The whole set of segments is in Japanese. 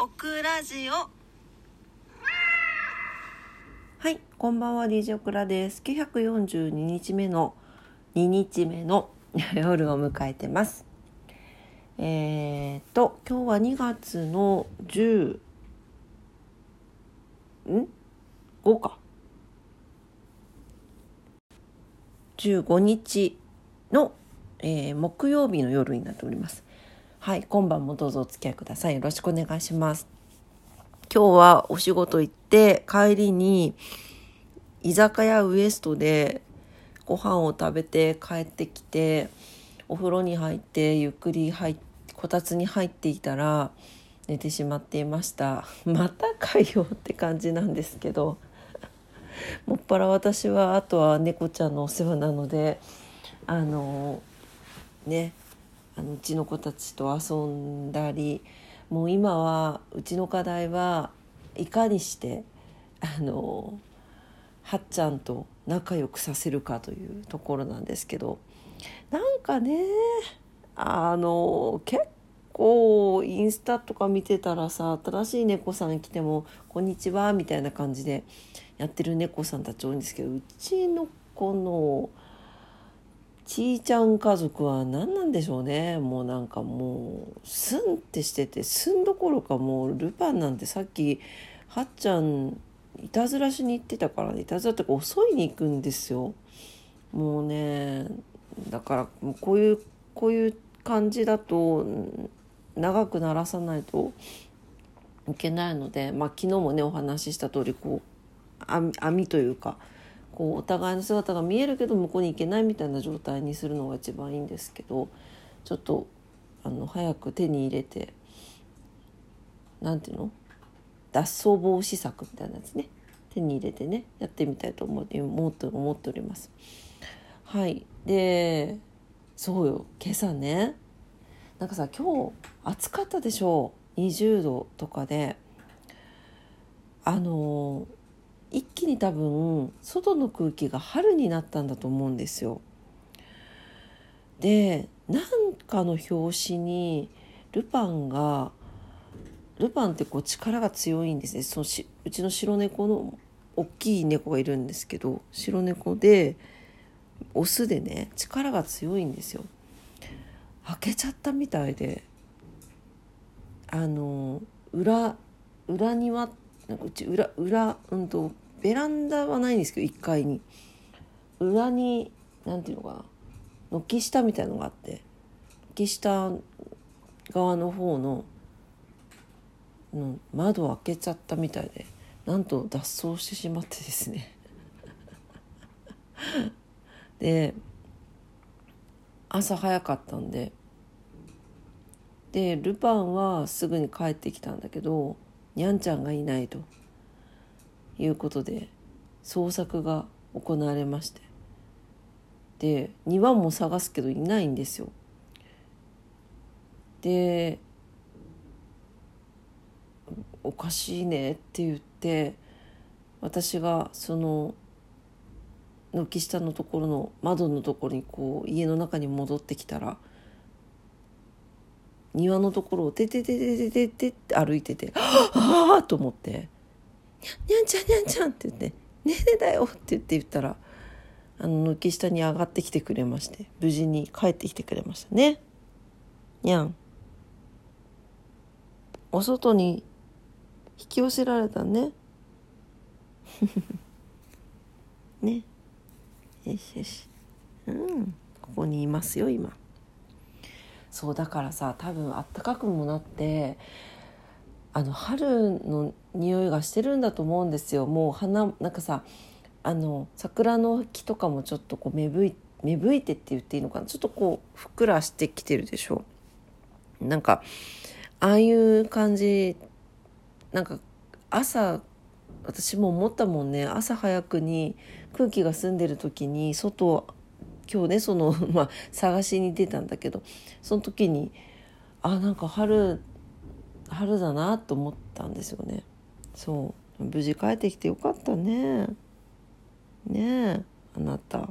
オクラジオはい、こんばんは DJ オクラです。942日目の2日目の 夜を迎えてます。えー、っと今日は2月の10ん？5か15日の、えー木曜日の夜になっております。はい、今晩もどうぞお付き合いください。よろしくお願いします。今日はお仕事行って帰りに居酒屋ウエストでご飯を食べて帰ってきてお風呂に入ってゆっくり入っこたつに入っていたら寝てしまっていましたまたかよって感じなんですけどもっぱら私はあとは猫ちゃんのお世話なのであのねあのうちの子たちと遊んだりもう今はうちの課題はいかにしてあのはっちゃんと仲良くさせるかというところなんですけどなんかねあの結構インスタとか見てたらさ新しい猫さん来ても「こんにちは」みたいな感じでやってる猫さんたち多いんですけどうちの子のちーちゃん家族は何なんでしょうね。もうなんかもうスンってしててスンどころかもうルパンなんてさっきはっちゃんいたずらしに行ってたからね。いたずらとか襲いに行くんですよ。もうねだからこういうこういう感じだと長くならさないといけないのでまあ昨日もねお話しした通りこう網というかこうお互いの姿が見えるけど向こうに行けないみたいな状態にするのが一番いいんですけどちょっとあの早く手に入れてなんていうの？脱走防止策みたいなやつね。手に入れてねやってみたいと思って思って思っております。はい。でそうよ。今朝ねなんかさ今日暑かったでしょ？う20度とかで。あの一気に多分外の空気が春になったんだと思うんですよ。でなんかの表紙にルパンがルパンってこう力が強いんですねそのしうちの白猫の大きい猫がいるんですけど白猫でオスでね力が強いんですよ。開けちゃったみたいであの裏裏庭なんかうち裏裏うんとベランダはないんですけど1階に。裏になんていうのかな。軒下みたいのがあって。軒下側の方のの窓を開けちゃったみたいでなんと脱走してしまってですね。で朝早かったんで。でルパンはすぐに帰ってきたんだけどにゃんちゃんがいないということで捜索が行われましてで庭も探すけどいないんですよ。でおかしいねって言って私がその軒下のところの窓のところにこう家の中に戻ってきたら庭のところをててててててって歩いてて「ああ!」と思って「にゃんちゃんにゃんちゃん」って言って「ねえねだよ」って言って言ったらあの軒下に上がってきてくれまして無事に帰ってきてくれましたね。にゃんお外に引き寄せられたね。ね。よしよし。うん。ここにいますよ、今。そう、だからさ、多分あったかくもなって、あの、春の匂いがしてるんだと思うんですよ。もう花、なんかさ、あの、桜の木とかもちょっとこう芽吹い芽吹いてって言っていいのかな？ちょっとこうふっくらしてきてるでしょ。なんかああいう感じなんか朝私も思ったもんね。朝早くに空気が澄んでる時に外今日ねその、まあ、探しに出たんだけどその時にあなんか春春だなと思ったんですよね。そう。無事帰ってきてよかったね。ねえあなた。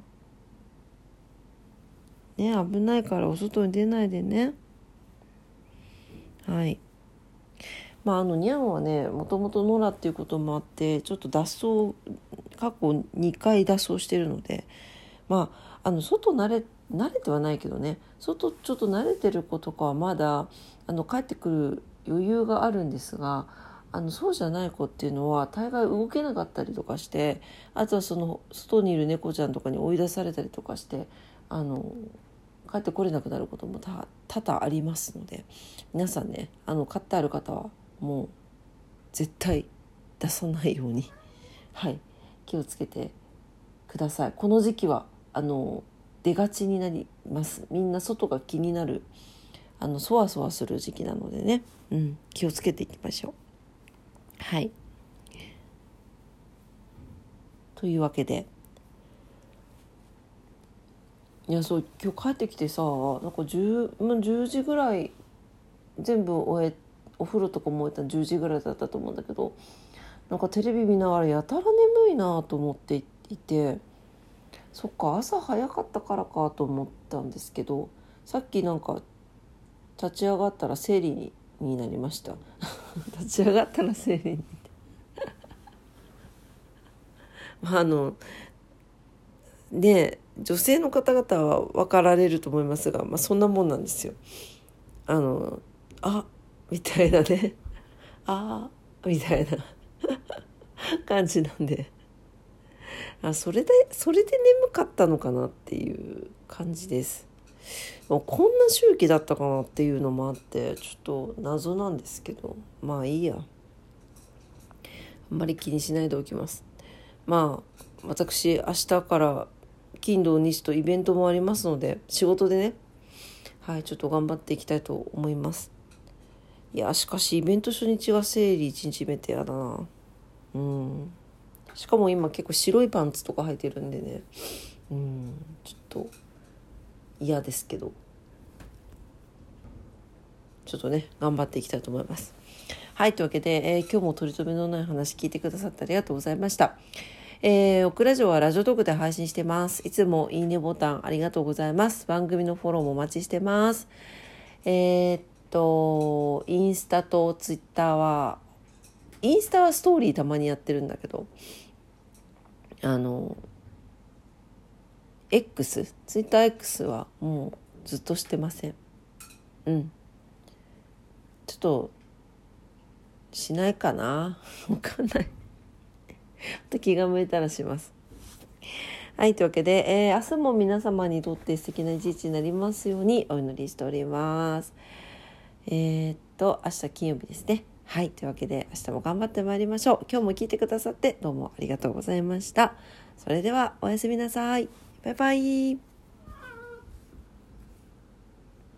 ね危ないからお外に出ないでね。はい。まああのニャンはねもともと野良っていうこともあってちょっと脱走過去2回脱走してるのでまああの外慣れ慣れてはないけどね。外ちょっと慣れてる子とかはまだあの帰ってくる余裕があるんですがあのそうじゃない子っていうのは大概動けなかったりとかしてあとはその外にいる猫ちゃんとかに追い出されたりとかしてあの帰ってこれなくなることも多々ありますので皆さんねあの飼ってある方はもう絶対出さないようにはい気をつけてください。この時期はあの出がちになります。みんな外が気になる。あのそわそわする時期なのでね、うん、気をつけていきましょう。はい。というわけで。いやそう今日帰ってきてさなんか 10, 10時ぐらい全部終えお風呂とかも終えたの10時ぐらいだったと思うんだけどなんかテレビ見ながらやたら眠いなと思っていて。そっか朝早かったからかと思ったんですけどさっきなんか立ち上がったら生理にになりました。立ち上がったら生 理に。まああのね女性の方々は分かられると思いますが、まあ、そんなもんなんですよ。あのあみたいなね。あみたいな。感じなんであそれでそれで眠かったのかなっていう感じです。もうこんな周期だったかなっていうのもあってちょっと謎なんですけど。まあいいや。あんまり気にしないでおきます。まあ私明日から金土日とイベントもありますので仕事でね。はいちょっと頑張っていきたいと思います。いやしかしイベント初日が生理1日目ってやだな。うん。しかも今結構白いパンツとか履いてるんでねうんちょっと嫌ですけどちょっとね頑張っていきたいと思いますはいというわけで、えー、今日も取り留めのない話聞いてくださってありがとうございましたえー、オクラジオはラジオトークで配信してます。いつもいいねボタンありがとうございます。番組のフォローもお待ちしてます。えー、っと、インスタとツイッターは、インスタはストーリーたまにやってるんだけど、あの、X、ツイッター X はもうずっとしてません。うん。ちょっと、しないかな？わかんない。気が向いたらします。はい、というわけで、えー、明日も皆様にとって素敵な一日になりますようにお祈りしております。えー、っと、明日金曜日ですね。はい、というわけで明日も頑張ってまいりましょう。今日も聞いてくださってどうもありがとうございました。それではおやすみなさい。バイバイ。